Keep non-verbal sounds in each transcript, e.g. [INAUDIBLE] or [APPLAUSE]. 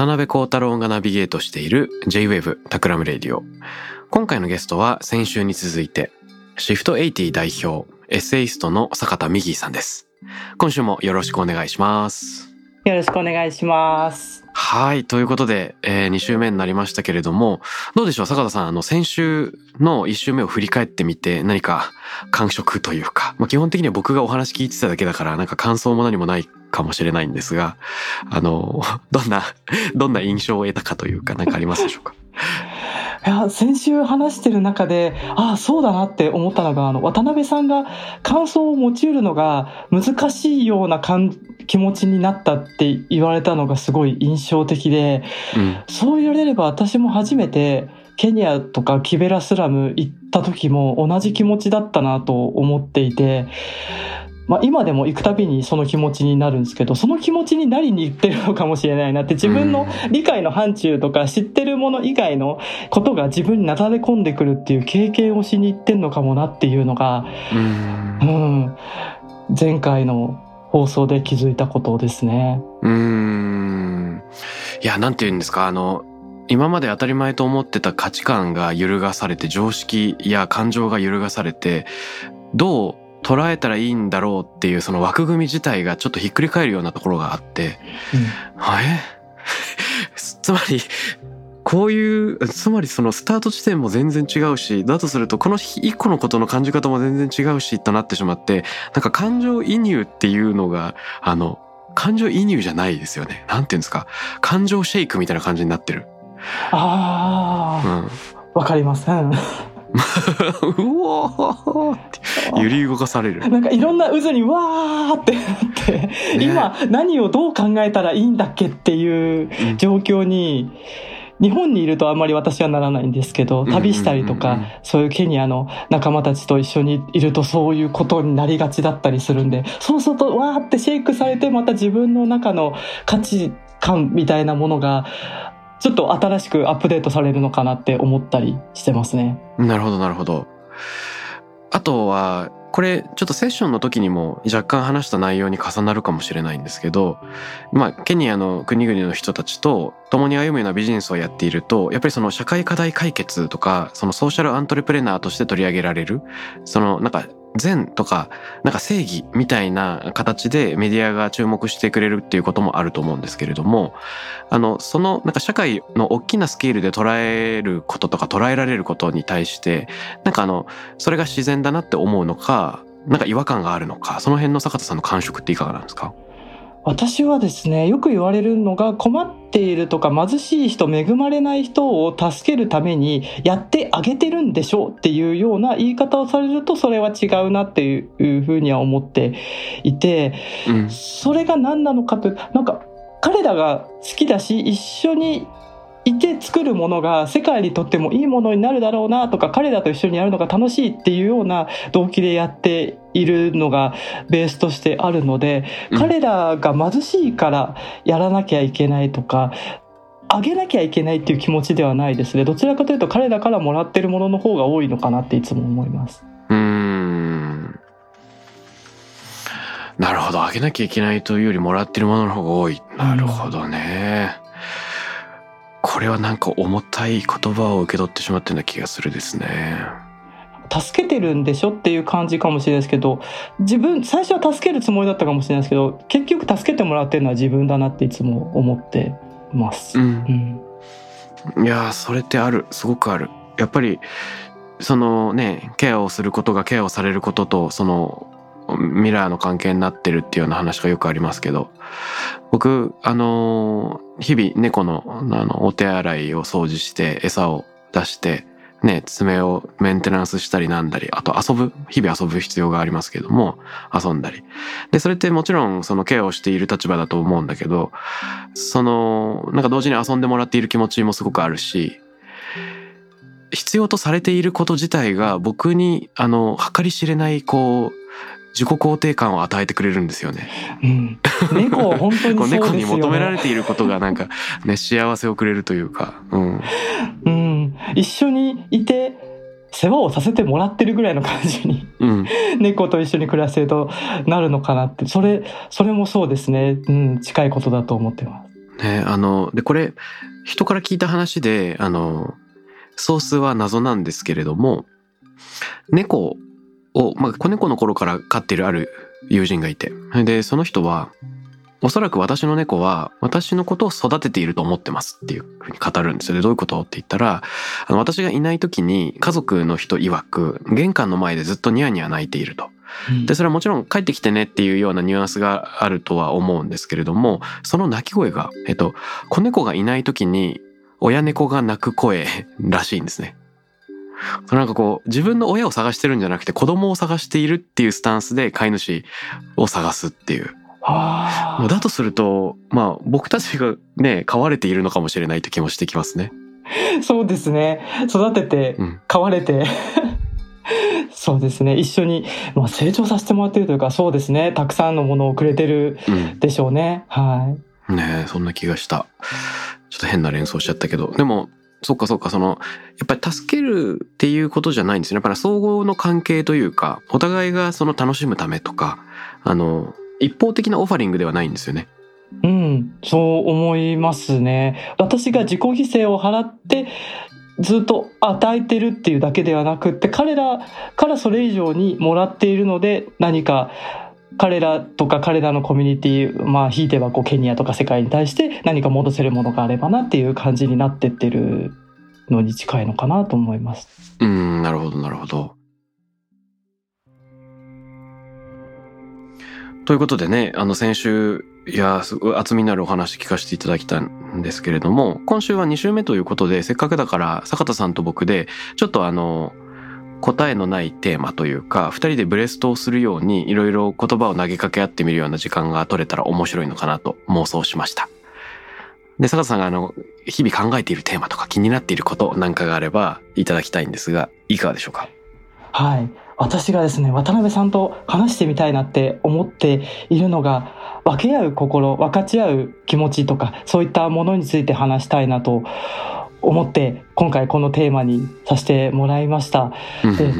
渡邉康太郎がナビゲートしている J-Wave タクラムレディオ。今回のゲストは先週に続いて、シフト80代表、エッセイストの坂田ミギーさんです。今週もよろしくお願いします。よろしくお願いします。はい。ということで、え2週目になりましたけれども、どうでしょう？坂田さん、あの、先週の1週目を振り返ってみて、何か感触というか、まあ、基本的には僕がお話聞いてただけだから、なんか感想も何もないかもしれないんですが、あの、[LAUGHS] どんな、どんな印象を得たかというか、何かありますでしょうか？[LAUGHS] いや先週話してる中でああそうだなって思ったのがあの渡辺さんが感想を持ち得るのが難しいような感気持ちになったって言われたのがすごい印象的でうん。そう言われれば私も初めてケニアとかキベラスラム行った時も同じ気持ちだったなと思っていて、まあ、今でも行くたびにその気持ちになるんですけどその気持ちになりに行ってるのかもしれないなって自分の理解の範疇とか知ってるもの以外のことが自分になだれ込んでくるっていう経験をしに行ってんのかもなっていうのが、うんう。ん、前回の放送で気づいたことですね。うーん。いや、なんて言うんですか、あの、今まで当たり前と思ってた価値観が揺るがされて、常識や感情が揺るがされて、どう捉えたらいいんだろうっていうその枠組み自体がちょっとひっくり返るようなところがあって、あえ？[LAUGHS] つまり、こういう、つまりそのスタート地点も全然違うし、だとするとこの一個のことの感じ方も全然違うし、となってしまって、なんか感情移入っていうのが、あの、感情移入じゃないですよね。なんていうんですか？感情シェイクみたいな感じになってる。ああ、うん。わかりません。うおーって揺り動かされる。なんかいろんな渦にわーってなって、今何をどう考えたらいいんだっけっていううん状況に、日本にいるとあんまり私はならないんですけど、旅したりとうんうんうんうん。か、そういうケニアの仲間たちと一緒にいるとそういうことになりがちだったりするんで、そうするとわーってシェイクされてまた自分の中の価値観みたいなものが、ちょっと新しくアップデートされるのかなって思ったりしてますね。なるほど、なるほど。あとは、これ、ちょっとセッションの時にも若干話した内容に重なるかもしれないんですけど、まあ、ケニアの国々の人たちと共に歩むようなビジネスをやっていると、やっぱりその社会課題解決とか、そのソーシャルアントレプレナーとして取り上げられる、そのなんか善とか、なんか正義みたいな形でメディアが注目してくれるっていうこともあると思うんですけれども、あの、そのなんか社会の大きなスケールで捉えることとか捉えられることに対して、なんかあの、それが自然だなって思うのか、なんか違和感があるのか、その辺の坂田さんの感触っていかがなんですか？私はですねよく言われるのが困っているとか貧しい人恵まれない人を助けるためにやってあげてるんでしょうっていうような言い方をされるとそれは違うなっていうふうには思っていてうん。それが何なのかとなんか彼らが好きだし一緒にいて作るものが世界にとってもいいものになるだろうなとか彼らと一緒にやるのが楽しいっていうような動機でやっているのがベースとしてあるので、うん彼らが貧しいからやらなきゃいけないとかあげなきゃいけないっていう気持ちではないですねどちらかというと彼らからもらってるものの方が多いのかなっていつも思います。うーん。なるほど。あげなきゃいけないというよりもらってるものの方が多い。なるほどね。これはなんか重たい言葉を受け取ってしまったような気がするですね。助けてるんでしょっていう感じかもしれないですけど自分最初は助けるつもりだったかもしれないですけど結局助けてもらってるのは自分だなっていつも思ってます。う。うんんいやー、それってある。すごくある。やっぱり、そのねケアをすることがケアをされることとそのミラーの関係になってるっていうような話がよくありますけど僕あの日々猫のあのお手洗いを掃除して餌を出してね、爪をメンテナンスしたりなんだり、あと遊ぶ、日々遊ぶ必要がありますけども、遊んだり。で、それってもちろんそのケアをしている立場だと思うんだけど、その、なんか同時に遊んでもらっている気持ちもすごくあるし、必要とされていること自体が僕に、あの、計り知れない、こう、自己肯定感を与えてくれるんですよね。うん、猫本当に [LAUGHS] 猫に求められていることがなんかね幸せをくれるというか、うん、うん、一緒にいて世話をさせてもらってるぐらいの感じに、うん、猫と一緒に暮らしてるとなるのかなって。それそれもそうですね、うん、近いことだと思ってます。ね、あのでこれ人から聞いた話であのソースは謎なんですけれども猫を、まあ、子猫の頃から飼ってるある友人がいて、で、その人は、おそらく私の猫は私のことを育てていると思ってますっていうふうに語るんですよ。で、どういうことって言ったら、あの私がいない時に家族の人曰く玄関の前でずっとニヤニヤ泣いていると。で、それはもちろん帰ってきてねっていうようなニュアンスがあるとは思うんですけれども、その鳴き声が、えっと、子猫がいない時に親猫が鳴く声らしいんですね。そなんかこう自分の親を探してるんじゃなくて子供を探しているっていうスタンスで飼い主を探すっていう。だとするとまあ僕たちがね飼われているのかもしれないって気もしてきますね。そうですね。育てて飼われて、うん、そうですね。一緒に、まあ、成長させてもらってるというかそうですね。たくさんのものをくれてるでしょうね、うん、はい。ねそんな気がした。ちょっと変な連想しちゃったけど。でもそっかそっか、その、やっぱり助けるっていうことじゃないんですね。やっぱり総合の関係というか、お互いがその楽しむためとか、あの、一方的なオファリングではないんですよね。うん、そう思いますね。私が自己犠牲を払って、ずっと与えてるっていうだけではなくって彼らからそれ以上にもらっているので何か彼らとか彼らのコミュニティまあひいてはこうケニアとか世界に対して何か戻せるものがあればなっていう感じになってってるのに近いのかなと思います。うんなるほどなるほど。ということでねあの先週いやすごい厚みのあるお話聞かせていただきたんですけれども今週は2週目ということでせっかくだから坂田さんと僕でちょっとあの答えのないテーマというか、二人でブレストをするようにいろいろ言葉を投げかけ合ってみるような時間が取れたら面白いのかなと妄想しました。で、坂田さんがあの、日々考えているテーマとか気になっていることなんかがあればいただきたいんですが、いかがでしょうか？はい。私がですね、渡辺さんと話してみたいなって思っているのが、分け合う心、分かち合う気持ちとか、そういったものについて話したいなと思って今回このテーマにさせてもらいました。で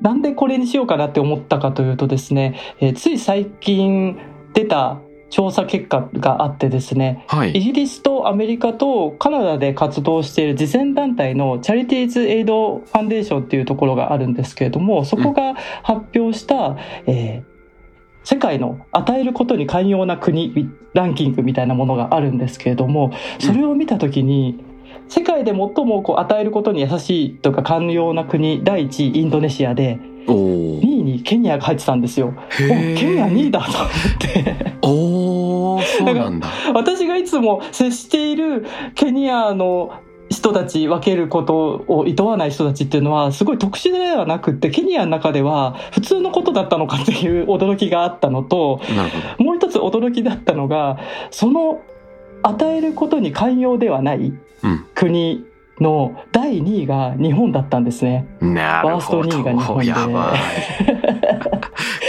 なんでこれにしようかなって思ったかというとですね、えー、つい最近出た調査結果があってですね、はい、イギリスとアメリカとカナダで活動している慈善団体のチャリティーズ・エイド・ファンデーションっていうところがあるんですけれどもそこが発表した、うん、えー、世界の与えることに寛容な国ランキングみたいなものがあるんですけれどもそれを見た時に、世界で最もこう与えることに優しいとか寛容な国第1位インドネシアで2位にケニアが入ってたんですよ。ケニア2位だと思って。おそうなんだ。私がいつも接しているケニアの人たち分けることを厭わない人たちっていうのはすごい特殊ではなくってケニアの中では普通のことだったのかっていう驚きがあったのともう一つ驚きだったのがその与えることに寛容ではない国の第2位が日本だったんですね。なるほど。ワースト2位が日本で。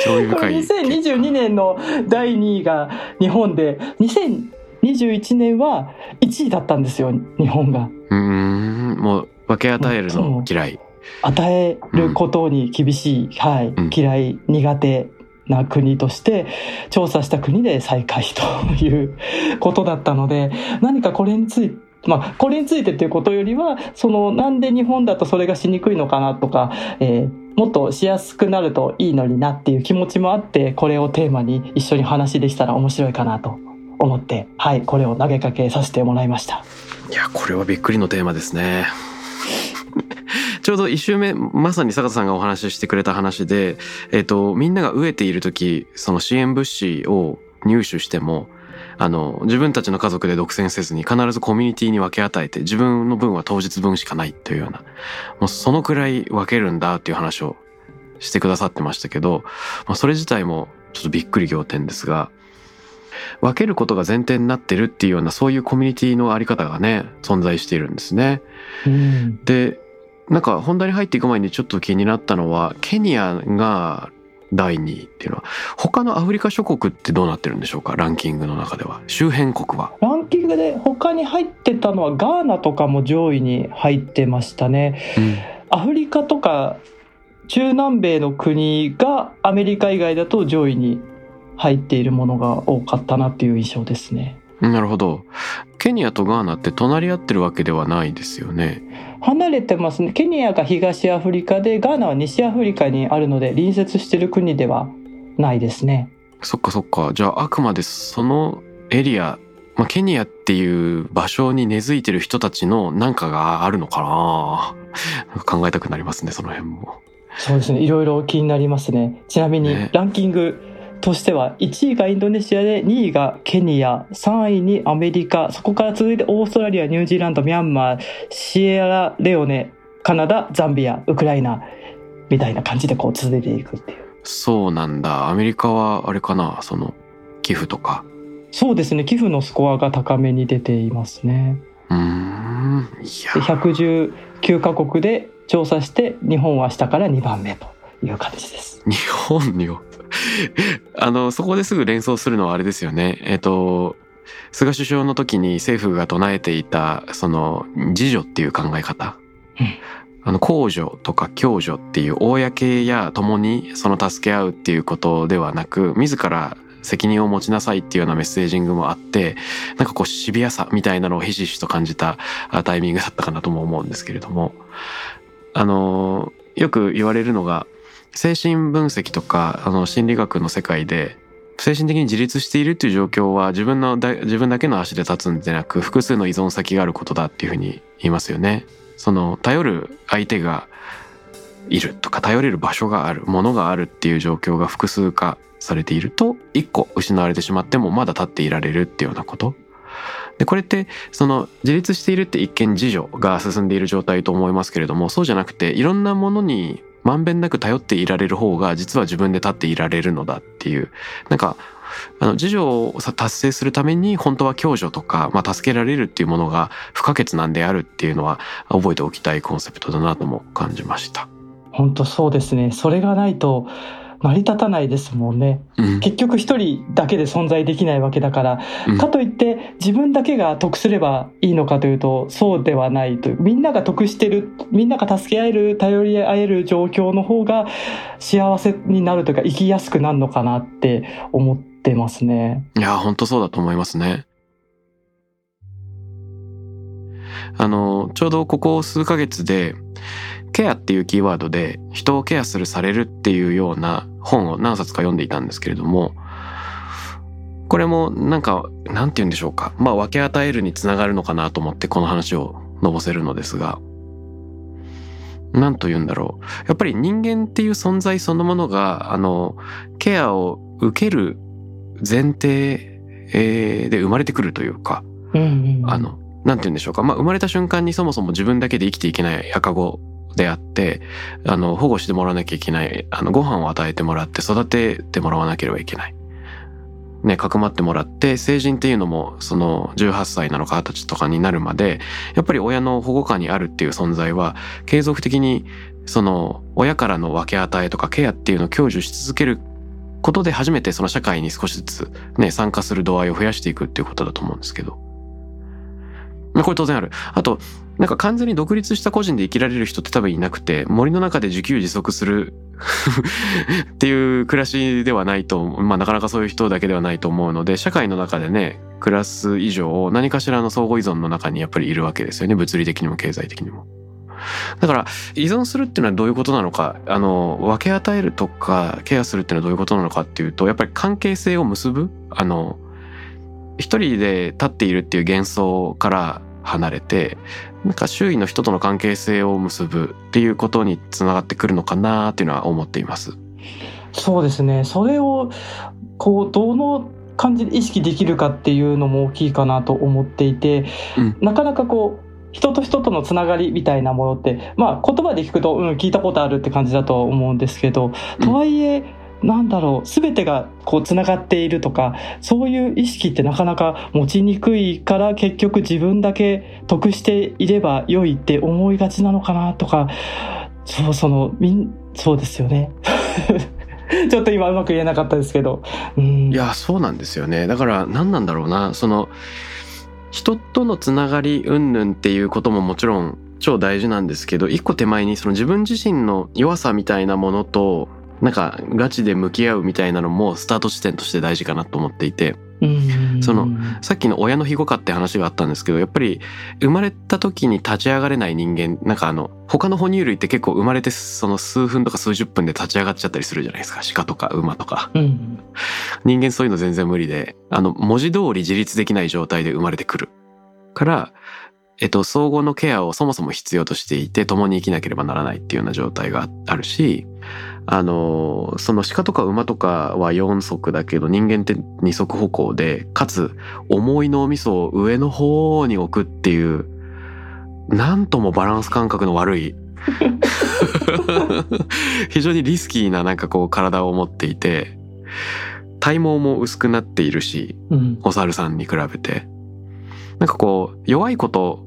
興味深い。2022年の第2位が日本で、2021年は1位だったんですよ、日本が。うん、もう分け与えるの嫌い。与えることに厳しい、うん、はい、嫌い、苦手な国として調査した国で最下位ということだったので何かこれについてまあ、これについてということよりはそのなんで日本だとそれがしにくいのかなとか、えー、もっとしやすくなるといいのになっていう気持ちもあってこれをテーマに一緒に話できたら面白いかなと思ってはいこれを投げかけさせてもらいました。いやこれはびっくりのテーマですね。ちょうど一周目まさに坂田さんがお話ししてくれた話で、えっと、みんなが飢えている時その支援物資を入手してもあの自分たちの家族で独占せずに必ずコミュニティに分け与えて自分の分は当日分しかないというようなもうそのくらい分けるんだっていう話をしてくださってましたけど、まあ、それ自体もちょっとびっくり仰天ですが分けることが前提になってるっていうようなそういうコミュニティのあり方がね存在しているんですね。うんでなんか本題に入っていく前にちょっと気になったのはケニアが第2位っていうのは他のアフリカ諸国ってどうなってるんでしょうか？ランキングの中では周辺国は。ランキングで他に入ってたのはガーナとかも上位に入ってましたね。アフリカとか中南米の国がアメリカ以外だと上位に入っているものが多かったなっていう印象ですね。なるほど。ケニアとガーナって隣り合ってるわけではないですよね。離れてますね。ケニアが東アフリカでガーナは西アフリカにあるので隣接してる国ではないですね。そっかそっか。じゃああくまでそのエリア、まあ、ケニアっていう場所に根付いてる人たちのなんかがあるのかななんか考えたくなりますね、その辺も。そうですね。いろいろ気になりますね。ちなみにねランキングとしては1位がインドネシアで2位がケニア3位にアメリカそこから続いてオーストラリアニュージーランドミャンマーシエラレオネカナダザンビアウクライナみたいな感じでこう続いていくっていうそうなんだ。アメリカはあれかな、その寄付とか。そうですね寄付のスコアが高めに出ていますねうーん。いでや。119カ国で調査して日本は下から2番目という感じです日本よ。[LAUGHS] あの、そこですぐ連想するのはあれですよね。えっと、菅首相の時に政府が唱えていた、その、自助っていう考え方。うんあの、公助とか共助っていう、公や共にその助け合うっていうことではなく、自ら責任を持ちなさいっていうようなメッセージングもあって、なんかこうシビアさみたいなのをひしひしと感じたあタイミングだったかなとも思うんですけれども、あの、よく言われるのが、精神分析とかあの心理学の世界で精神的に自立しているっていう状況は自分のだ自分だけの足で立つんじゃなく複数の依存先があることだっていうふうに言いますよね。その頼る相手がいるとか頼れる場所があるものがあるっていう状況が複数化されていると一個失われてしまってもまだ立っていられるっていうようなこと。でこれってその自立しているって一見自助が進んでいる状態と思いますけれどもそうじゃなくていろんなものにまんべんなく頼っていられる方が実は自分で立っていられるのだっていうなんかあの事情を達成するために本当は共助とか、まあ、助けられるっていうものが不可欠なんであるっていうのは覚えておきたいコンセプトだなとも感じました。本当そうですねそれがないと成り立たないですもんね。うん。結局一人だけで存在できないわけだから、うん。かといって自分だけが得すればいいのかというとそうではないという。みんなが得してるみんなが助け合える頼り合える状況の方が幸せになるというか生きやすくなるのかなって思ってますね。いや本当そうだと思いますね。あのちょうどここ数ヶ月でケアっていうキーワードで人をケアするされるっていうような本を何冊か読んでいたんですけれどもこれもなんかなんて言うんでしょうか。まあ分け与えるにつながるのかなと思ってこの話をのぼせるのですがなんと言うんだろう。やっぱり人間っていう存在そのものがあのケアを受ける前提えーで生まれてくるというかうんうん、あのなんて言うんでしょうか、まあ、生まれた瞬間にそもそも自分だけで生きていけない赤子であってあの保護してもらわなきゃいけないあのご飯を与えてもらって育ててもらわなければいけない。ね、かくまってもらって成人っていうのもその18歳なのか20歳とかになるまでやっぱり親の保護下にあるっていう存在は継続的にその親からの分け与えとかケアっていうのを享受し続けることで初めてその社会に少しずつね参加する度合いを増やしていくっていうことだと思うんですけど。これ当然ある。あと、なんか完全に独立した個人で生きられる人って多分いなくて、森の中で自給自足する [LAUGHS] っていう暮らしではないと、まあなかなかそういう人だけではないと思うので、社会の中でね、暮らす以上、何かしらの相互依存の中にやっぱりいるわけですよね。物理的にも経済的にも。だから依存するっていうのはどういうことなのかあの分け与えるとかケアするっていうのはどういうことなのかっていうとやっぱり関係性を結ぶあの一人で立っているっていう幻想から離れてなんか周囲の人との関係性を結ぶっていうことにつながってくるのかなっていうのは思っています。そうですねそれをこうどの感じで意識できるかっていうのも大きいかなと思っていて、うんなかなかこう人と人とのつながりみたいなものってまあ言葉で聞くと、うん、聞いたことあるって感じだと思うんですけどとはいえ、なんだろう全てがこうつながっているとかそういう意識ってなかなか持ちにくいから結局自分だけ得していれば良いって思いがちなのかなとかそうそのみんそうですよね。[LAUGHS] ちょっと今うまく言えなかったですけど。うん、いやそうなんですよねだから何なんだろうなその人とのつながり云々っていうことももちろん超大事なんですけど一個手前にその自分自身の弱さみたいなものとなんかガチで向き合うみたいなのもスタート地点として大事かなと思っていて。うん。そのさっきの親の庇護下って話があったんですけどやっぱり生まれた時に立ち上がれない人間なんかあの他の哺乳類って結構生まれてその数分とか数十分で立ち上がっちゃったりするじゃないですか。鹿とか馬とか。うん。人間そういうの全然無理であの文字通り自立できない状態で生まれてくるからえっと、相互のケアをそもそも必要としていて共に生きなければならないっていうような状態があるしあのその鹿とか馬とかは4足だけど人間って2足歩行でかつ重い脳みそを上の方に置くっていうなんともバランス感覚の悪い [LAUGHS] 非常にリスキーななんかこう体を持っていて体毛も薄くなっているしうん。お猿さんに比べて。なんかこう弱いこと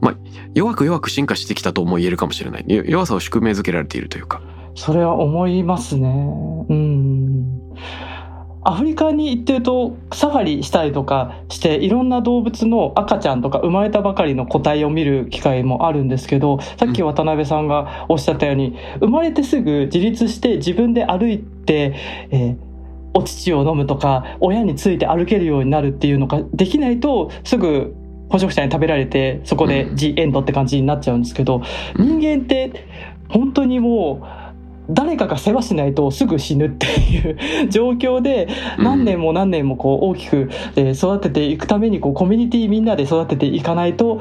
まあ弱く弱く進化してきたとも言えるかもしれない弱さを宿命づけられているというかそれは思いますね。うん。アフリカに行ってるとサファリしたりとかしていろんな動物の赤ちゃんとか生まれたばかりの個体を見る機会もあるんですけどさっき渡辺さんがおっしゃったように生まれてすぐ自立して自分で歩いて、えーお乳を飲むとか親について歩けるようになるっていうのができないとすぐ捕食者に食べられてそこでうん。ジ・エンドって感じになっちゃうんですけど人間って本当にもう誰かが世話しないとすぐ死ぬっていう [LAUGHS] 状況で何年も何年もこう大きくえー育てていくためにこうコミュニティみんなで育てていかないと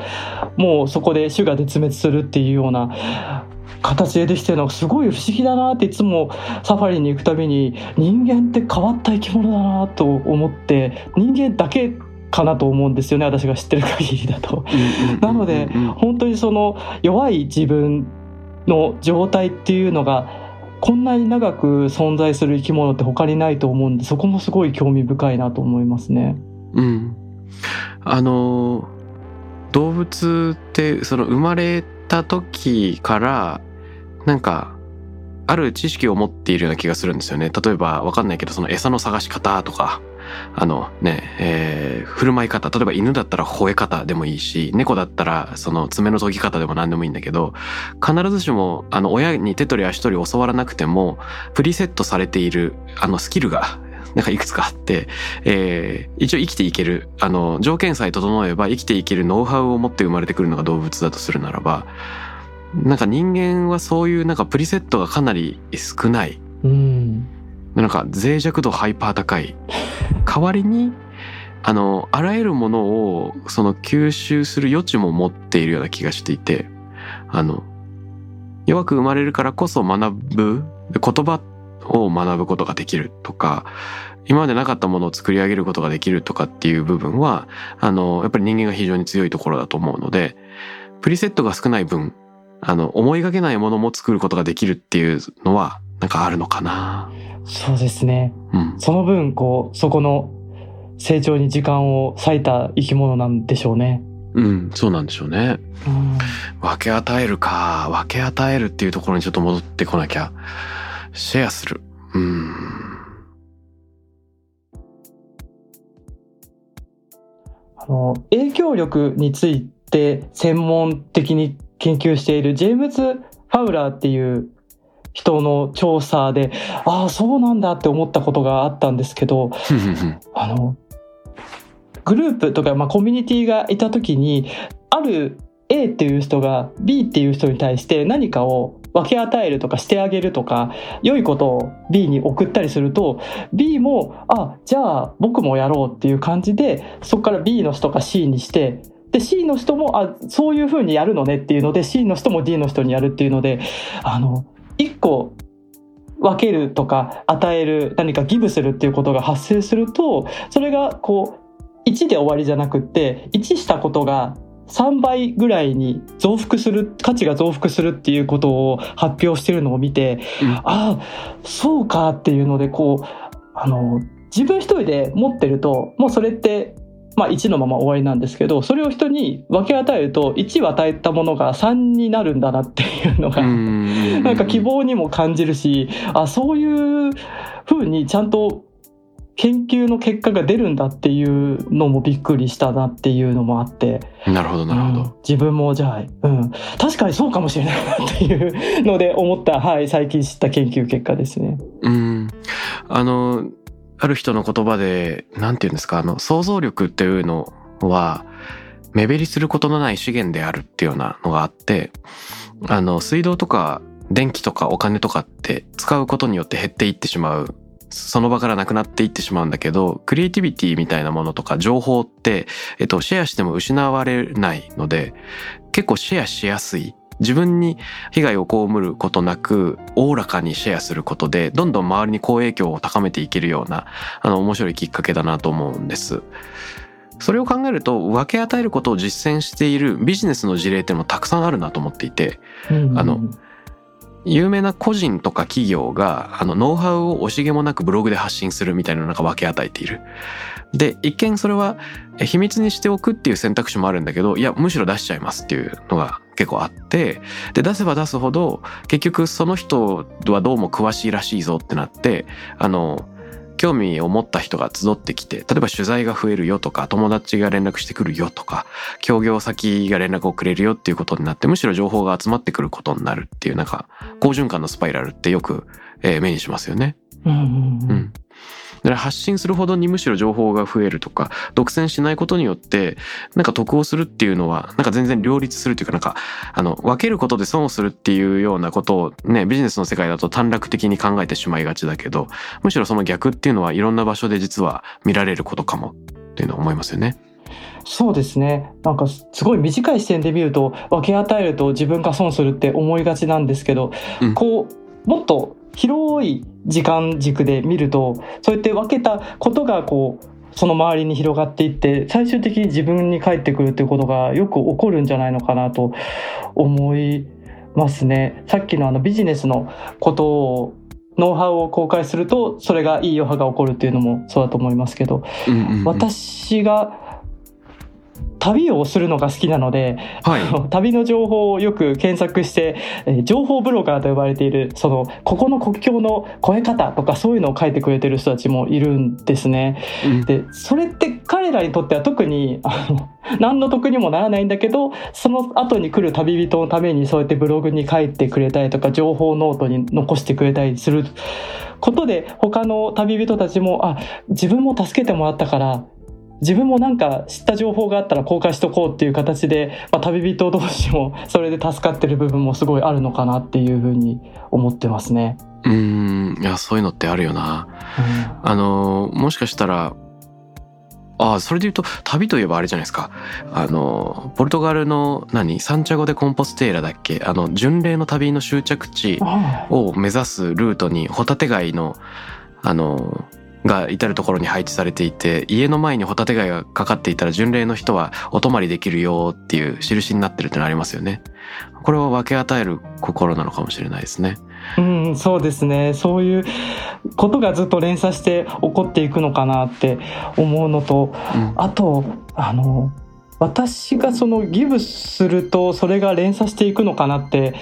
もうそこで種が絶滅するっていうような形でできてるのがすごい不思議だなっていつもサファリに行くたびに人間って変わった生き物だなと思って人間だけかなと思うんですよね私が知ってる限りだと。なので本当にその弱い自分の状態っていうのがこんなに長く存在する生き物って他にないと思うんでそこもすごい興味深いなと思いますね。うんあの動物ってその生まれた時からなんかある知識を持っているような気がするんですよね例えばわかんないけどその餌の探し方とかあのね、えー振る舞い方。例えば犬だったら吠え方でもいいし猫だったらその爪の研ぎ方でも何でもいいんだけど必ずしもあの親に手取り足取り教わらなくてもプリセットされているあのスキルが [LAUGHS] なんかいくつかあって、えー一応生きていけるあの条件さえ整えば生きていけるノウハウを持って生まれてくるのが動物だとするならばなんか人間はそういうなんかプリセットがかなり少ない。うん。なんか脆弱度ハイパー高い代わりにあのあらゆるものをその吸収する余地も持っているような気がしていてあの弱く生まれるからこそ学ぶ言葉を学ぶことができるとか今までなかったものを作り上げることができるとかっていう部分はあのやっぱり人間が非常に強いところだと思うのでプリセットが少ない分あの思いがけないものも作ることができるっていうのはなんかあるのかな。そうですねうんその分こうそこの成長に時間を割いた生き物なんでしょうね。うん、そうなんでしょうね。うん分け与えるか、分け与えるっていうところにちょっと戻ってこなきゃ。シェアする。うん。あの影響力について専門的に研究しているジェームズ・ファウラーっていう人の調査でああそうなんだって思ったことがあったんですけどあのグループとか、まあ、コミュニティがいた時にある A っていう人が B っていう人に対して何かを分け与えるとかしてあげるとか良いことを B に送ったりすると B もあじゃあ僕もやろうっていう感じでそこから B の人が C にしてで C の人もあそういうふうにやるのねっていうので C の人も D の人にやるっていうのであの1個分けるとか与える何かギブするっていうことが発生するとそれがこう1で終わりじゃなくって1したことが3倍ぐらいに増幅する価値が増幅するっていうことを発表してるのを見て、うん、ああそうかっていうのでこうあの自分一人で持ってるともうそれってまあ、1のまま終わりなんですけどそれを人に分け与えると1を与えたものが3になるんだなっていうのがなんか希望にも感じるしあそういうふうにちゃんと研究の結果が出るんだっていうのもびっくりしたなっていうのもあって。なるほどなるほど、うん、自分もじゃあ、うん、確かにそうかもしれないなっていうので思った、はい、最近知った研究結果ですね。うん。あのある人の言葉で、なんて言うんですか、あの、想像力っていうのは、目減りすることのない資源であるっていうようなのがあって、あの、水道とか電気とかお金とかって使うことによって減っていってしまう。その場からなくなっていってしまうんだけど、クリエイティビティみたいなものとか情報って、えっと、シェアしても失われないので、結構シェアしやすい自分に被害を被ることなくおおらかにシェアすることでどんどん周りに好影響を高めていけるようなあの面白いきっかけだなと思うんです。それを考えると分け与えることを実践しているビジネスの事例っていうのもたくさんあるなと思っていて、うんうん、あの有名な個人とか企業があのノウハウを惜しげもなくブログで発信するみたいなのが分け与えている。で一見それは秘密にしておくっていう選択肢もあるんだけどいやむしろ出しちゃいますっていうのが結構あってで出せば出すほど結局その人はどうも詳しいらしいぞってなってあの興味を持った人が集ってきて例えば取材が増えるよとか友達が連絡してくるよとか協業先が連絡をくれるよっていうことになってむしろ情報が集まってくることになるっていうなんか好循環のスパイラルってよく、えー、目にしますよね。うん、うんうん発信するほどにむしろ情報が増えるとか、独占しないことによって、なんか得をするっていうのは、なんか全然両立するというか、なんか、あの、分けることで損をするっていうようなことをね、ビジネスの世界だと短絡的に考えてしまいがちだけど、むしろその逆っていうのはいろんな場所で実は見られることかもっていうのは思いますよね。そうですねなんかすごい短い視点で見ると分け与えると自分が損するって思いがちなんですけど、うん、こうもっと広い時間軸で見るとそうやって分けたことがこうその周りに広がっていって最終的に自分に返ってくるっていうことがよく起こるんじゃないのかなと思いますね。さっきのあのビジネスのことをノウハウを公開するとそれがいい余波が起こるっていうのもそうだと思いますけど、うんうんうん、私が旅をするのが好きなので、はい、旅の情報をよく検索して、えー、情報ブロガーと呼ばれているそのここの国境の越え方とかそういうのを書いてくれてる人たちもいるんですね。うん、でそれって彼らにとっては特にあの [LAUGHS] 何の得にもならないんだけどその後に来る旅人のためにそうやってブログに書いてくれたりとか情報ノートに残してくれたりすることで他の旅人たちもあ自分も助けてもらったから自分もなんか知った情報があったら公開しとこうっていう形で、まあ、旅人同士も [LAUGHS] それで助かってる部分もすごいあるのかなっていうふうに思ってますね。うんいやそういうのってあるよな。うん、あのもしかしたらああそれで言うと旅といえばあれじゃないですか。あのポルトガルの何？サンチャゴ・でコンポステーラだっけ？あの巡礼の旅の終着地を目指すルートにホタテ貝のあのが至る所に配置されていて家の前にホタテ貝がかかっていたら巡礼の人はお泊まりできるよっていう印になってるってのありますよね。これは分け与える心なのかもしれないですね。うん、そうですね。そういうことがずっと連鎖して起こっていくのかなって思うのと、うん、あとあの私がそのギブするとそれが連鎖していくのかなって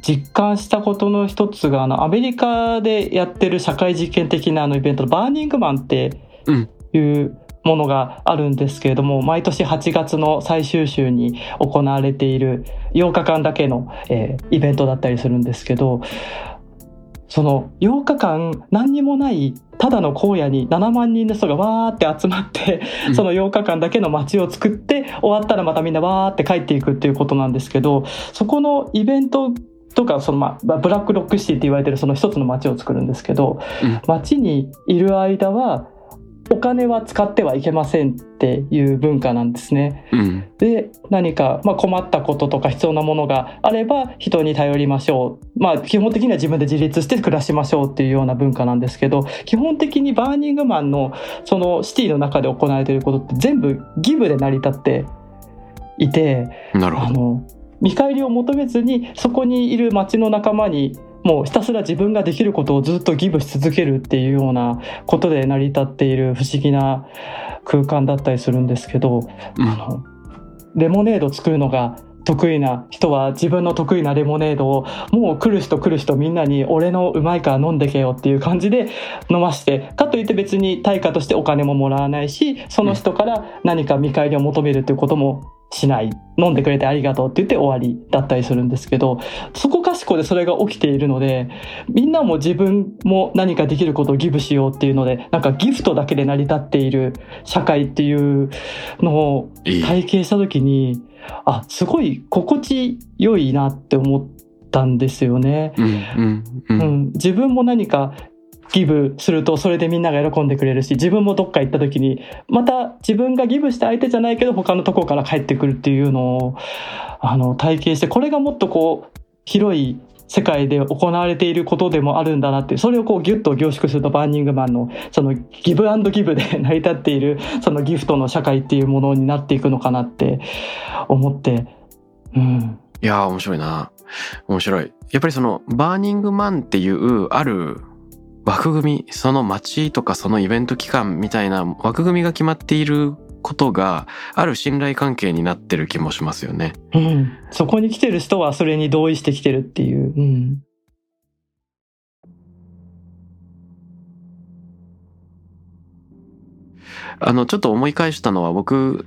実感したことの一つがあのアメリカでやってる社会実験的なあのイベントのバーニングマンっていうものがあるんですけれども、毎年8月の最終週に行われている8日間だけの、えー、イベントだったりするんですけどその8日間何にもないただの荒野に7万人の人がわーって集まって、その8日間だけの街を作って終わったらまたみんなわーって帰っていくっていうことなんですけどそこのイベントとかその、まあ、ブラックロックシティって言われてるその一つの街を作るんですけど、うん、街にいる間はお金は使ってはいけませんっていう文化なんですね。うん。で何か、まあ、困ったこととか必要なものがあれば人に頼りましょう、まあ、基本的には自分で自立して暮らしましょうっていうような文化なんですけど基本的にバーニングマンのそのシティの中で行われていることって全部ギブで成り立っていてなるほど。あの見返りを求めずにそこにいる町の仲間にもうひたすら自分ができることをずっとギブし続けるっていうようなことで成り立っている不思議な空間だったりするんですけど、うんあのレモネード作るのが得意な人は自分の得意なレモネードをもう来る人来る人みんなに俺のうまいから飲んでけよっていう感じで飲ましてかといって別に対価としてお金ももらわないしその人から何か見返りを求めるっていうこともしない。飲んでくれてありがとうって言って終わりだったりするんですけどそこかしこでそれが起きているのでみんなも自分も何かできることをギブしようっていうのでなんかギフトだけで成り立っている社会っていうのを体験した時にあすごい心地よいなって思ったんですよね。うんうんううんん、自分も何かギブするとそれでみんなが喜んでくれるし自分もどっか行った時にまた自分がギブした相手じゃないけど他のところから帰ってくるっていうのをあの体験してこれがもっとこう広い世界で行われていることでもあるんだなってそれをこうギュッと凝縮するとバーニングマンのそのギブアンドギブで [LAUGHS] 成り立っているそのギフトの社会っていうものになっていくのかなって思って、うん、いやー面白いな。面白い。やっぱりそのバーニングマンっていうある枠組みその街とかそのイベント期間みたいな枠組みが決まっていることがある信頼関係になってる気もしますよね。うん、そこに来てる人はそれに同意してきてるっていう。うんあのちょっと思い返したのは僕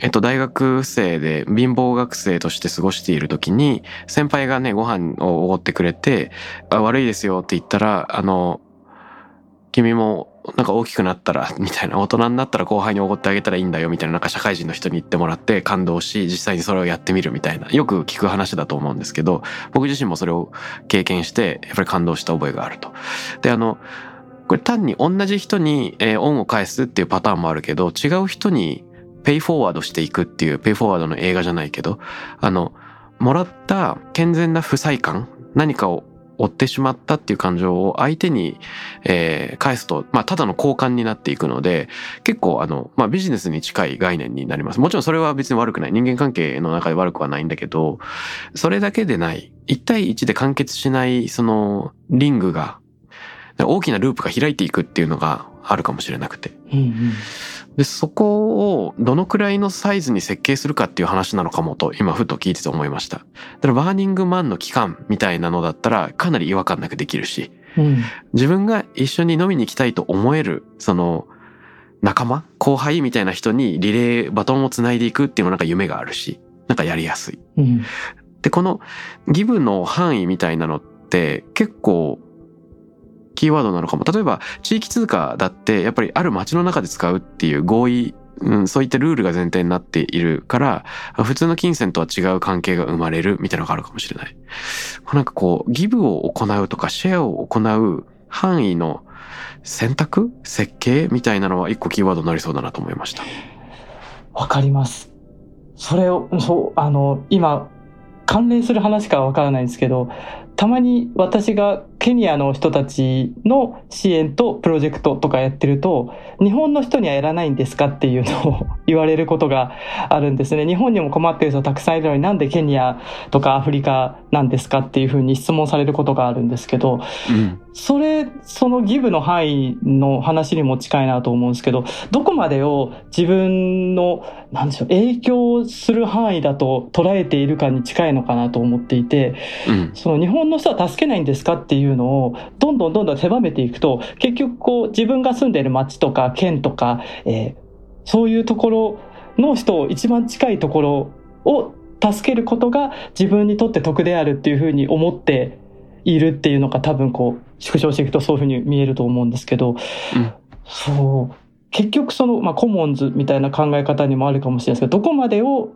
えっと、大学生で貧乏学生として過ごしている時に先輩がねご飯をおごってくれて「あ悪いですよ」って言ったら「あの君もなんか大きくなったら」みたいな大人になったら後輩におごってあげたらいいんだよみたいななんか社会人の人に言ってもらって感動し実際にそれをやってみるみたいなよく聞く話だと思うんですけど僕自身もそれを経験してやっぱり感動した覚えがあると。であのこれ単に同じ人に、え恩を返すっていうパターンもあるけど違う人にペイフォワードしていくっていうペイフォワードの映画じゃないけどあのもらった健全な不細感何かを追ってしまったっていう感情を相手に、えー返すと、まあ、ただの交換になっていくので結構あの、まあ、ビジネスに近い概念になります。もちろんそれは別に悪くない。人間関係の中で悪くはないんだけどそれだけでない。一対一で完結しないそのリングが大きなループが開いていくっていうのがあるかもしれなくて。うんうん。でそこをどのくらいのサイズに設計するかっていう話なのかもと今ふと聞いてて思いました。だからバーニングマンの期間みたいなのだったらかなり違和感なくできるしうん。自分が一緒に飲みに行きたいと思えるその仲間後輩みたいな人にリレーバトンをつないでいくっていうのなんか夢があるしなんかやりやすい。うん。でこのギブの範囲みたいなのって結構キーワードなのかも例えば地域通貨だってやっぱりある街の中で使うっていう合意うん、そういったルールが前提になっているから普通の金銭とは違う関係が生まれるみたいなのがあるかもしれない。なんかこうギブを行うとかシェアを行う範囲の選択設計みたいなのは一個キーワードになりそうだなと思いました。わかります。それを、そう、あの、今、関連する話かはわからないんですけど、たまに私がケニアの人たちの支援とプロジェクトとかやってると、日本の人にはやらないんですかっていうのを言われることがあるんですね。日本にも困ってる人たくさんいるのになんでケニアとかアフリカなんですかっていうふうに質問されることがあるんですけど、うん。それ、そのギブの範囲の話にも近いなと思うんですけど、どこまでを自分の、なんでしょう、影響する範囲だと捉えているかに近いのかなと思っていて、うん。その日本の人は助けないんですかっていうのを、どんどんどんどん狭めていくと、結局こう、自分が住んでいる町とか県とか、えーそういうところの人を一番近いところを助けることが自分にとって得であるっていうふうに思っているっていうのが多分こう、縮小していくとそういうふうに見えると思うんですけど、うんそう。結局その、まあ、コモンズみたいな考え方にもあるかもしれないですけど、どこまでを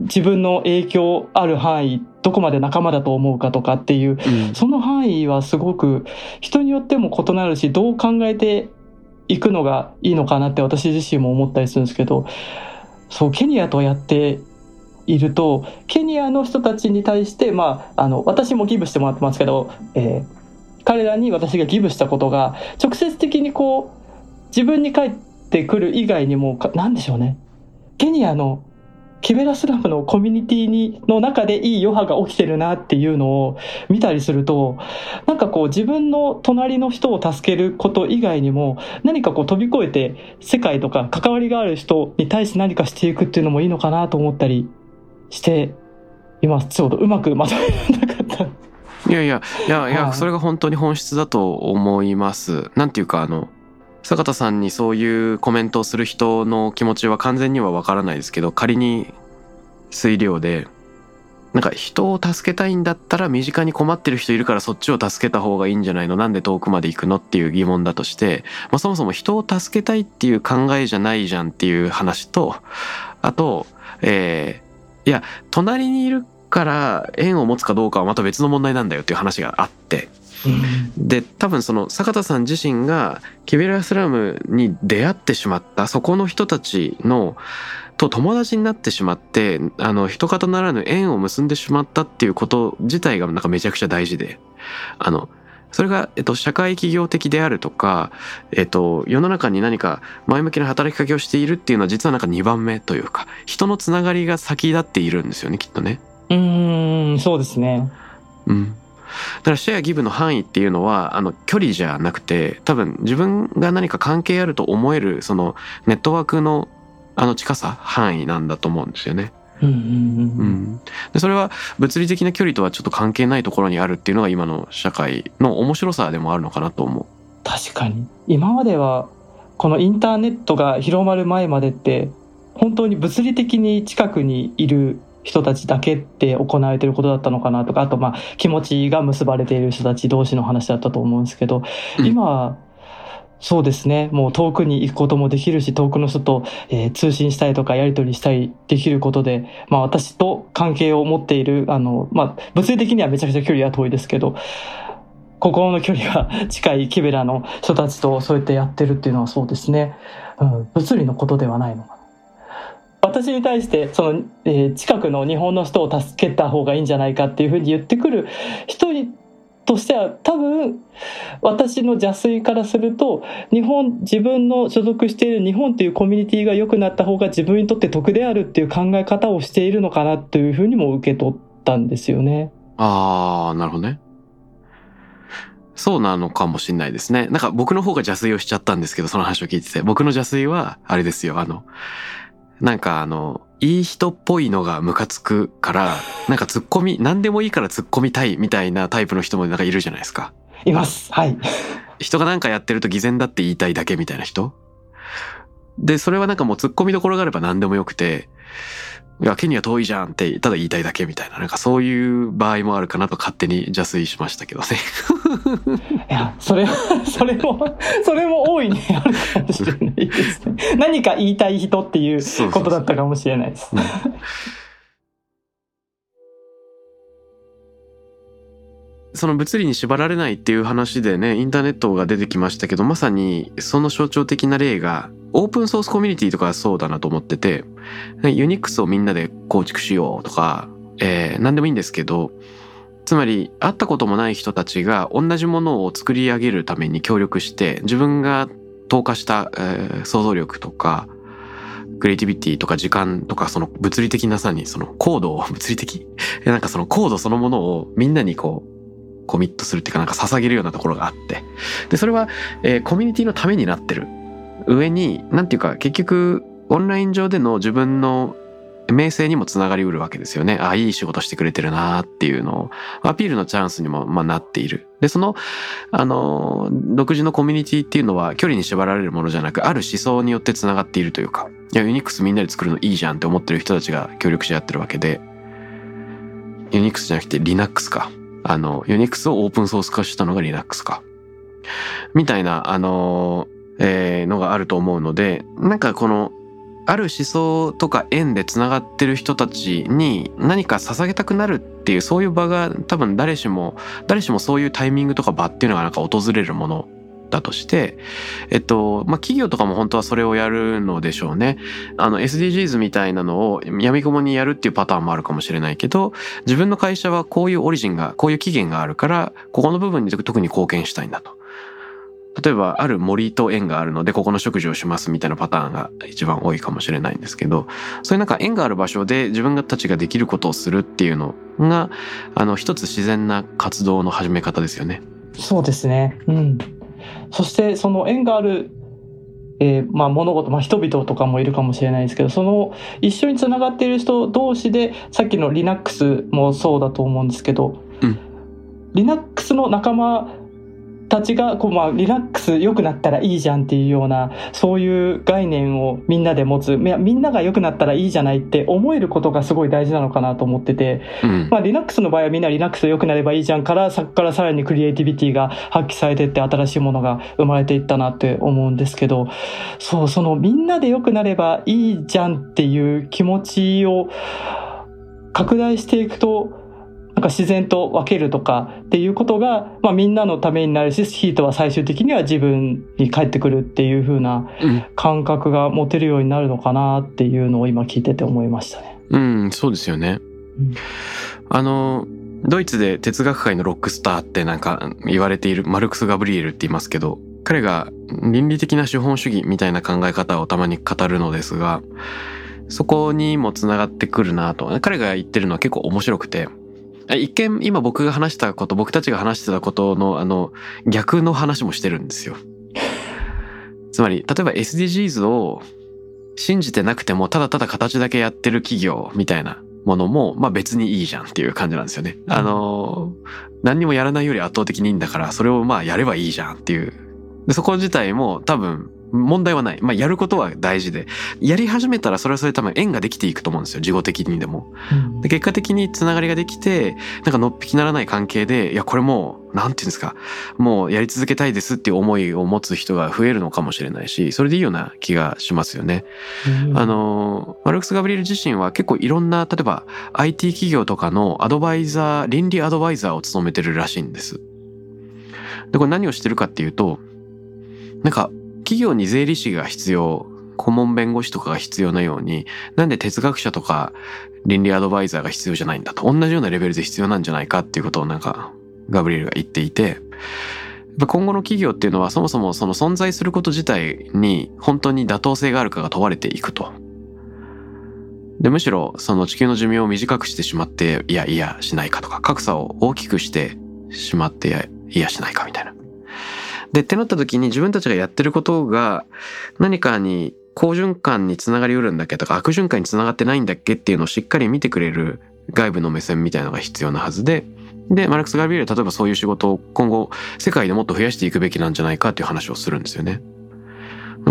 自分の影響ある範囲、どこまで仲間だと思うかとかっていう、うん。その範囲はすごく人によっても異なるし、どう考えていくのがいいのかなって私自身も思ったりするんですけどそうケニアとやっているとケニアの人たちに対して、まあ、あの私もギブしてもらってますけど、えー、彼らに私がギブしたことが直接的にこう自分に返ってくる以外にも何でしょうねケニアのキベラスラムのコミュニティにの中でいい余波が起きてるなっていうのを見たりするとなんかこう自分の隣の人を助けること以外にも何かこう飛び越えて世界とか関わりがある人に対して何かしていくっていうのもいいのかなと思ったりして今ちょうどうまくまとめなかった。いやいやいやいや、それが本当に本質だと思います。なんていうかあの坂田さんにそういうコメントをする人の気持ちは完全にはわからないですけど仮に推量でなんか人を助けたいんだったら身近に困ってる人いるからそっちを助けた方がいいんじゃないの？なんで遠くまで行くのっていう疑問だとして、まあ、そもそも人を助けたいっていう考えじゃないじゃんっていう話とあと、えー、いや隣にいるから縁を持つかどうかはまた別の問題なんだよっていう話があって。で多分その坂田さん自身がキベラスラムに出会ってしまったそこの人たちのと友達になってしまってあの人方ならぬ縁を結んでしまったっていうこと自体がなんかめちゃくちゃ大事であのそれが、えっと、社会企業的であるとか、えっと、世の中に何か前向きな働きかけをしているっていうのは実はなんか2番目というか人のつながりが先立っているんですよねきっとね。うんそうですね。うんだからシェアギブの範囲っていうのはあの距離じゃなくて多分自分が何か関係あると思えるそのネットワークのあの近さ範囲なんだと思うんですよね。うんうんうん、でそれは物理的な距離とはちょっと関係ないところにあるっていうのが今の社会の面白さでもあるのかなと思う。確かに今まではこのインターネットが広まる前までって本当に物理的に近くにいる人たちだけって行われてることだったのかなとかあとまあ気持ちが結ばれている人たち同士の話だったと思うんですけど、今はそうですね。もう遠くに行くこともできるし遠くの人と、えー、通信したりとかやり取りしたりできることで、まあ、私と関係を持っているあの、まあ、物理的にはめちゃくちゃ距離は遠いですけど心の距離が [LAUGHS] 近いキベラの人たちとそうやってやってるっていうのはそうですね、うん、物理のことではないのか私に対してその、えー、近くの日本の人を助けた方がいいんじゃないかっていうふうに言ってくる人にとしては多分私の邪推からすると日本自分の所属している日本っていうコミュニティが良くなった方が自分にとって得であるっていう考え方をしているのかなというふうにも受け取ったんですよね。ああなるほどね。そうなのかもしれないですね。なんか僕の方が邪推をしちゃったんですけどその話を聞いてて僕の邪推はあれですよあのなんかあの、いい人っぽいのがムカつくから、なんか突っ込み、何でもいいから突っ込みたいみたいなタイプの人もなんかいるじゃないですか。います。はい。人がなんかやってると偽善だって言いたいだけみたいな人で、それはなんかもう突っ込みどころがあれば何でもよくて、いや、ケニア遠いじゃんってただ言いたいだけみたいな、なんかそういう場合もあるかなと勝手に邪推しましたけどね。[LAUGHS] いや、それ、それも、それも大いにあるかもしれないですね。何か言いたい人っていうことだったかもしれないです。そうそうそうその物理に縛られないっていう話でね、インターネットが出てきましたけど、まさにその象徴的な例が、オープンソースコミュニティとかそうだなと思ってて、ユニックスをみんなで構築しようとか、えー、何でもいいんですけど、つまり会ったこともない人たちが同じものを作り上げるために協力して自分が投下した、えー、想像力とかクリエイティビティとか時間とかその物理的なさにそのコードを物理的？[LAUGHS] なんかそのコードそのものをみんなにこうコミットするっていうかなんか捧げるようなところがあって。で、それは、えー、コミュニティのためになってる。上に、なんていうか結局、オンライン上での自分の名声にもつながりうるわけですよね。ああ、いい仕事してくれてるなっていうのを、アピールのチャンスにも、まあ、なっている。で、その、あの、独自のコミュニティっていうのは距離に縛られるものじゃなく、ある思想によってつながっているというか、いや、ユニックスみんなで作るのいいじゃんって思ってる人たちが協力し合ってるわけで、ユニックスじゃなくてリナックスか。あの、ユニックスをオープンソース化したのが Linux か。みたいな、あの、えー、のがあると思うので、なんかこの、ある思想とか縁でつながってる人たちに何か捧げたくなるっていうそういう場が多分誰しも誰しもそういうタイミングとか場っていうのがなんか訪れるものったとして、えっと、まあ、企業とかも本当はそれをやるのでしょうね。あの、SDGs みたいなのを闇雲にやるっていうパターンもあるかもしれないけど、自分の会社はこういうオリジンが、こういう期限があるから、ここの部分に特に貢献したいんだと。例えば、ある森と縁があるので、ここの食事をしますみたいなパターンが一番多いかもしれないんですけど、そういうなんか縁がある場所で自分たちができることをするっていうのが、あの、一つ自然な活動の始め方ですよね。そうですね。うん。そして、その縁がある、えーまあ物事、まあ人々とかもいるかもしれないですけど、その一緒につながっている人同士で、さっきの Linux もそうだと思うんですけど、うん。Linux の仲間たちが、こう、まあ、リラックス良くなったらいいじゃんっていうような、そういう概念をみんなで持つ。いや、みんなが良くなったらいいじゃないって思えることがすごい大事なのかなと思ってて、うん。まあ、Linux の場合はみんな Linux で良くなればいいじゃんから、そこからさらにクリエイティビティが発揮されていって新しいものが生まれていったなって思うんですけど、そう、そのみんなで良くなればいいじゃんっていう気持ちを拡大していくと、か自然と分けるとかっていうことが、まあみんなのためになるし、ヒートは最終的には自分に返ってくるっていう風なうん。感覚が持てるようになるのかなっていうのを今聞いてて思いましたね。うん、そうですよねうん。あの、ドイツで哲学界のロックスターってなんか言われているマルクス・ガブリエルって言いますけど、彼が倫理的な資本主義みたいな考え方をたまに語るのですが、そこにもつながってくるなと。彼が言ってるのは結構面白くて、一見今僕が話したこと、僕たちが話してたことのあの逆の話もしてるんですよ。つまり、例えば SDGs を信じてなくてもただただ形だけやってる企業みたいなものも、まあ別にいいじゃんっていう感じなんですよね。あの、何にもやらないより圧倒的にいいんだから、それをまあやればいいじゃんっていう。でそこ自体も多分問題はない。まあやることは大事で、やり始めたらそれはそれで多分縁ができていくと思うんですよ。事後的にでも。うんで結果的につながりができて、なんかのっぴきならない関係で、いや、これもう、なんていうんですか、もうやり続けたいですっていう思いを持つ人が増えるのかもしれないし、それでいいような気がしますよね。あの、マルクス・ガブリエル自身は結構いろんな、例えば IT 企業とかのアドバイザー、倫理アドバイザーを務めてるらしいんです。で、これ何をしてるかっていうと、なんか企業に税理士が必要、顧問弁護士とかが必要なように、なんで哲学者とか倫理アドバイザーが必要じゃないんだと。同じようなレベルで必要なんじゃないかっていうことをなんか、ガブリエルが言っていて、今後の企業っていうのはそもそもその存在すること自体に本当に妥当性があるかが問われていくと。で、むしろその地球の寿命を短くしてしまって、いやいやしないかとか、格差を大きくしてしまっていやいやしないかみたいな。で、ってなった時に自分たちがやってることが何かに好循環につながりうるんだっけとか悪循環につながってないんだっけっていうのをしっかり見てくれる外部の目線みたいなのが必要なはずで、で、マルクス・ガビエルは例えばそういう仕事を今後世界でもっと増やしていくべきなんじゃないかっていう話をするんですよね。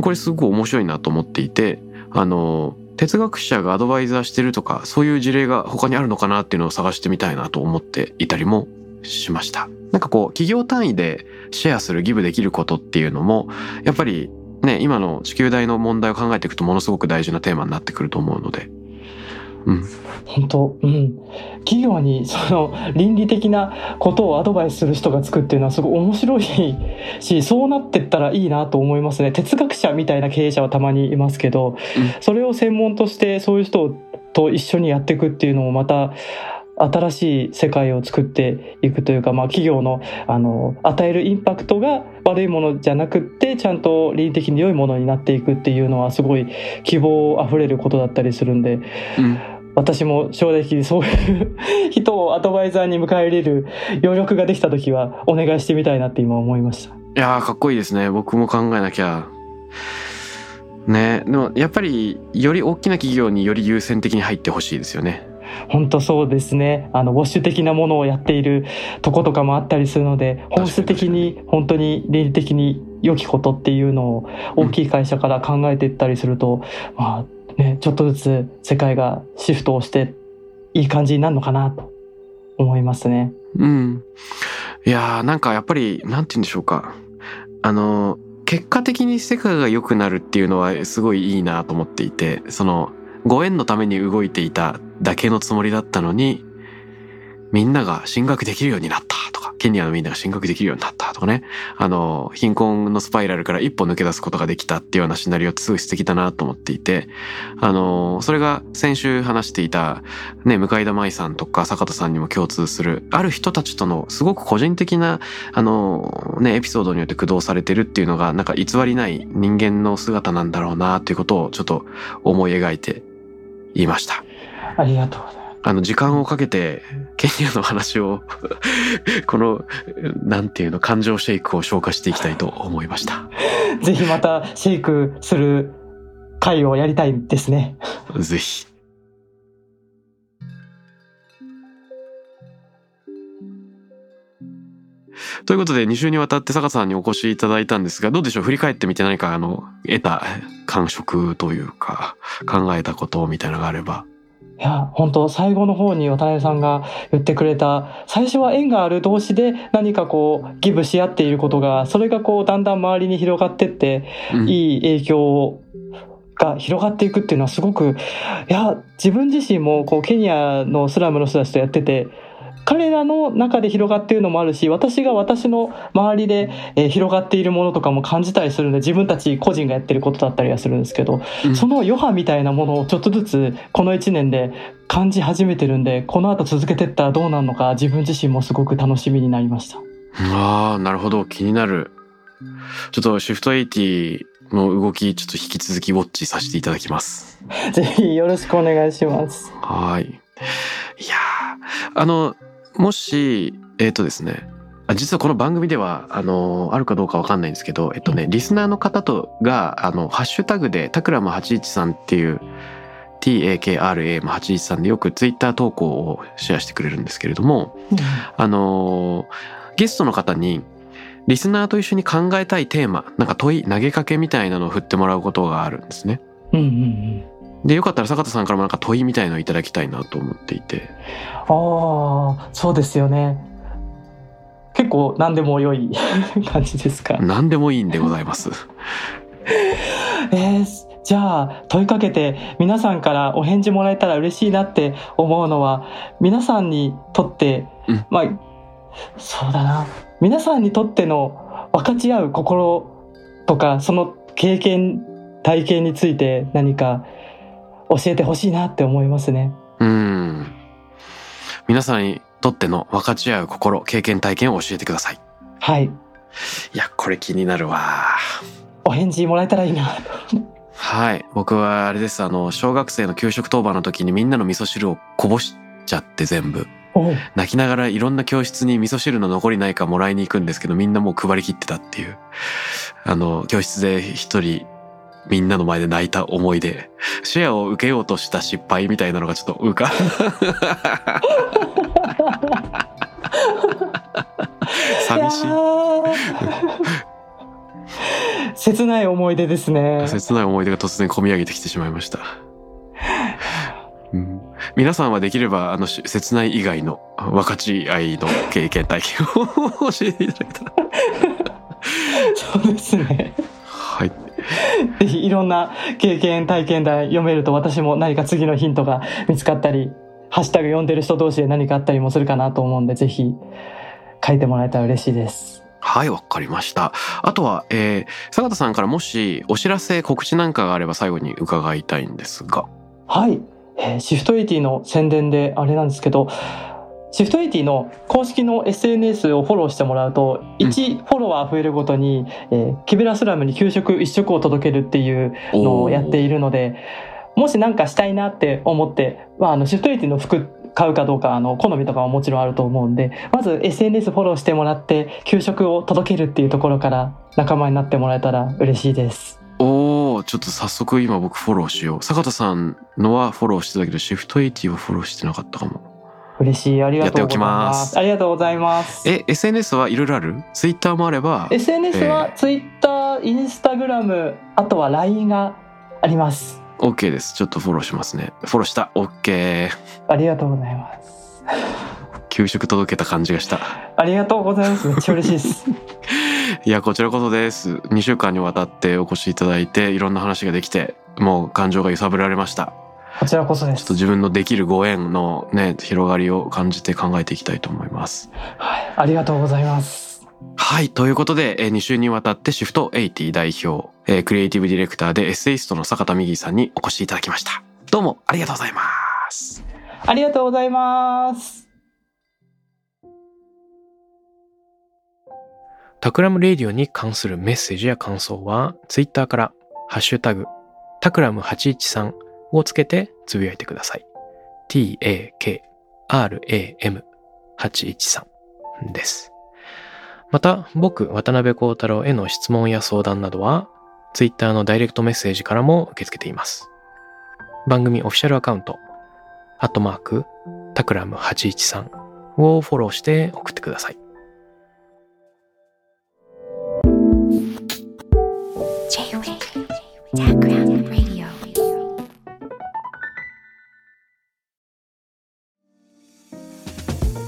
これすごく面白いなと思っていて、あの、哲学者がアドバイザーしてるとか、そういう事例が他にあるのかなっていうのを探してみたいなと思っていたりもしました。なんかこう、企業単位でシェアする、ギブできることっていうのも、やっぱりね、今の地球代の問題を考えていくとものすごく大事なテーマになってくると思うので。うん。本当、うん。企業にその倫理的なことをアドバイスする人がつくっていうのはすごい面白いし、そうなってったらいいなと思いますね。哲学者みたいな経営者はたまにいますけど、うんそれを専門としてそういう人と一緒にやっていくっていうのもまた、新しい世界を作っていくというか、まあ、企業のあの与えるインパクトが悪いものじゃなくってちゃんと倫理的に良いものになっていくっていうのはすごい希望あふれることだったりするんでうん。私も正直そういう人をアドバイザーに迎え入れる余力ができた時はお願いしてみたいなって今思いました。いや、かっこいいですね。僕も考えなきゃ。ねでもやっぱりより大きな企業により優先的に入ってほしいですよね。本当そうですね。あの、ウォッシュ的なものをやっているとことかもあったりするので、本質的に本当に倫理的に良きことっていうのを大きい会社から考えていったりすると、まあね、ちょっとずつ世界がシフトをしていい感じになるのかなと思いますね。うん。いやー、なんかやっぱり、なんて言うんでしょうか。あの、結果的に世界が良くなるっていうのはすごいいいなと思っていて、その、ご縁のために動いていただけのつもりだったのに、みんなが進学できるようになったとか、ケニアのみんなが進学できるようになったとかね、あの、貧困のスパイラルから一歩抜け出すことができたっていうようなシナリオってすごい素敵だなと思っていて、あの、それが先週話していた、ね、向田舞さんとか坂田さんにも共通する、ある人たちとのすごく個人的な、あの、ね、エピソードによって駆動されてるっていうのが、なんか偽りない人間の姿なんだろうなということをちょっと思い描いていました。ありがとうございます。あの、時間をかけて、ケニアの話を [LAUGHS] この、なんていうの、感情シェイクを消化していきたいと思いました。[LAUGHS] ぜひまたシェイクする会をやりたいですね。ぜひ。ということで、2週にわたって坂さんにお越しいただいたんですが、どうでしょう？振り返ってみて何か、あの、得た感触というか、考えたことみたいなのがあれば。いや、本当最後の方に渡辺さんが言ってくれた、最初は縁がある同士で何かこう、ギブし合っていることが、それがこう、だんだん周りに広がってって、うん。いい影響が広がっていくっていうのはすごく、いや、自分自身もこう、ケニアのスラムの人たちとやってて、彼らの中で広がっているのもあるし、私が私の周りで、えー広がっているものとかも感じたりするんで、自分たち個人がやってることだったりはするんですけど、うんその余波みたいなものをちょっとずつこの1年で感じ始めてるんで、この後続けてったらどうなるのか自分自身もすごく楽しみになりました。ああ、なるほど。気になる。ちょっとシフト80の動き、ちょっと引き続きウォッチさせていただきます。[LAUGHS] ぜひよろしくお願いします。はい。いやーあの、もし、えっ、とですね、あ実はこの番組では、あの、あるかどうかわかんないんですけど、えっとね、リスナーの方とが、あの、ハッシュタグで、タクラム813っていう、TAKRAM813 でよくツイッター投稿をシェアしてくれるんですけれども、あのーゲストの方に、リスナーと一緒に考えたいテーマ、なんか問い、投げかけみたいなのを振ってもらうことがあるんですね。うんうんうん。で、よかったら坂田さんからもなんか問いみたいのをいただきたいなと思っていて。ああ、そうですよね。結構何でも良い [LAUGHS] 感じですか？何でもいいんでございます。[LAUGHS] えーじゃあ問いかけて皆さんからお返事もらえたら嬉しいなって思うのは皆さんにとって、うんまあそうだな皆さんにとっての分かち合う心とかその経験体験について何か教えてほしいなって思いますね。うん。皆さんにとっての分かち合う心、経験体験を教えてください。はいいや、これ気になるわ。お返事もらえたらいいな。はい。僕はあれです。あの、小学生の給食当番の時にみんなの味噌汁をこぼしちゃって全部。泣きながらいろんな教室に味噌汁の残りないかもらいに行くんですけど、みんなもう配り切ってたっていう。あの、教室で一人、みんなの前で泣いた思い出。シェアを受けようとした失敗みたいなのがちょっと浮か。[LAUGHS] 寂しい切ない思い出ですね。切ない思い出が突然込み上げてきてしまいました。うん、皆さんはできればあのし切ない以外の分かち合いの経験体験を教えていただけたら。[LAUGHS] そうですね。ぜひいろんな経験体験談読めると私も何か次のヒントが見つかったり、ハッシュタグ読んでる人同士で何かあったりもするかなと思うんで、ぜひ書いてもらえたら嬉しいです。はい、わかりました。あとは、えー、坂田さんからもしお知らせ、告知なんかがあれば最後に伺いたいんですが。はい。えーシフト80の宣伝であれなんですけど、シフト80の公式の SNS をフォローしてもらうと、1フォロワー増えるごとに、えーキベラスラムに給食1食を届けるっていうのをやっているので、もし何かしたいなって思って、まあ、あのシフト80の服買うかどうかあの好みとかももちろんあると思うんでまず SNS フォローしてもらって給食を届けるっていうところから仲間になってもらえたら嬉しいです。おー、ちょっと早速今僕フォローしよう。坂田さんのはフォローしてたけど、シフト80はフォローしてなかったかも。嬉しいありがとうございま。すすありがとうございます。え、SNS はいろいろある？ツイッターもあれば。SNS は Twitter、Instagram、あとは LINE があります。OK です。ちょっとフォローしますね。フォローした。OK。ありがとうございます。給食届けた感じがした。ありがとうございます。めっちゃ嬉しいです。[LAUGHS] いや、こちらこそです。2週間にわたってお越しいただいて、いろんな話ができて、もう感情が揺さぶられました。こちらこそですちょっと自分のできるご縁のね広がりを感じて考えていきたいと思います。はいありがとうございますはい。ということで、え2週にわたってシフト80代表、えークリエイティブディレクターでエッセイストの坂田美希さんにお越しいただきました。どうもありがとうございます。ありがとうございますタクラムレディオに関するメッセージや感想は、ツイッターから、ハッシュタグ、タクラム813をつけてつぶやいてください。t-a-k-r-a-m813 です。また、僕、渡邉康太郎への質問や相談などは、ツイッターのダイレクトメッセージからも受け付けています。番組オフィシャルアカウント、アットマーク、タクラム813をフォローして送ってください。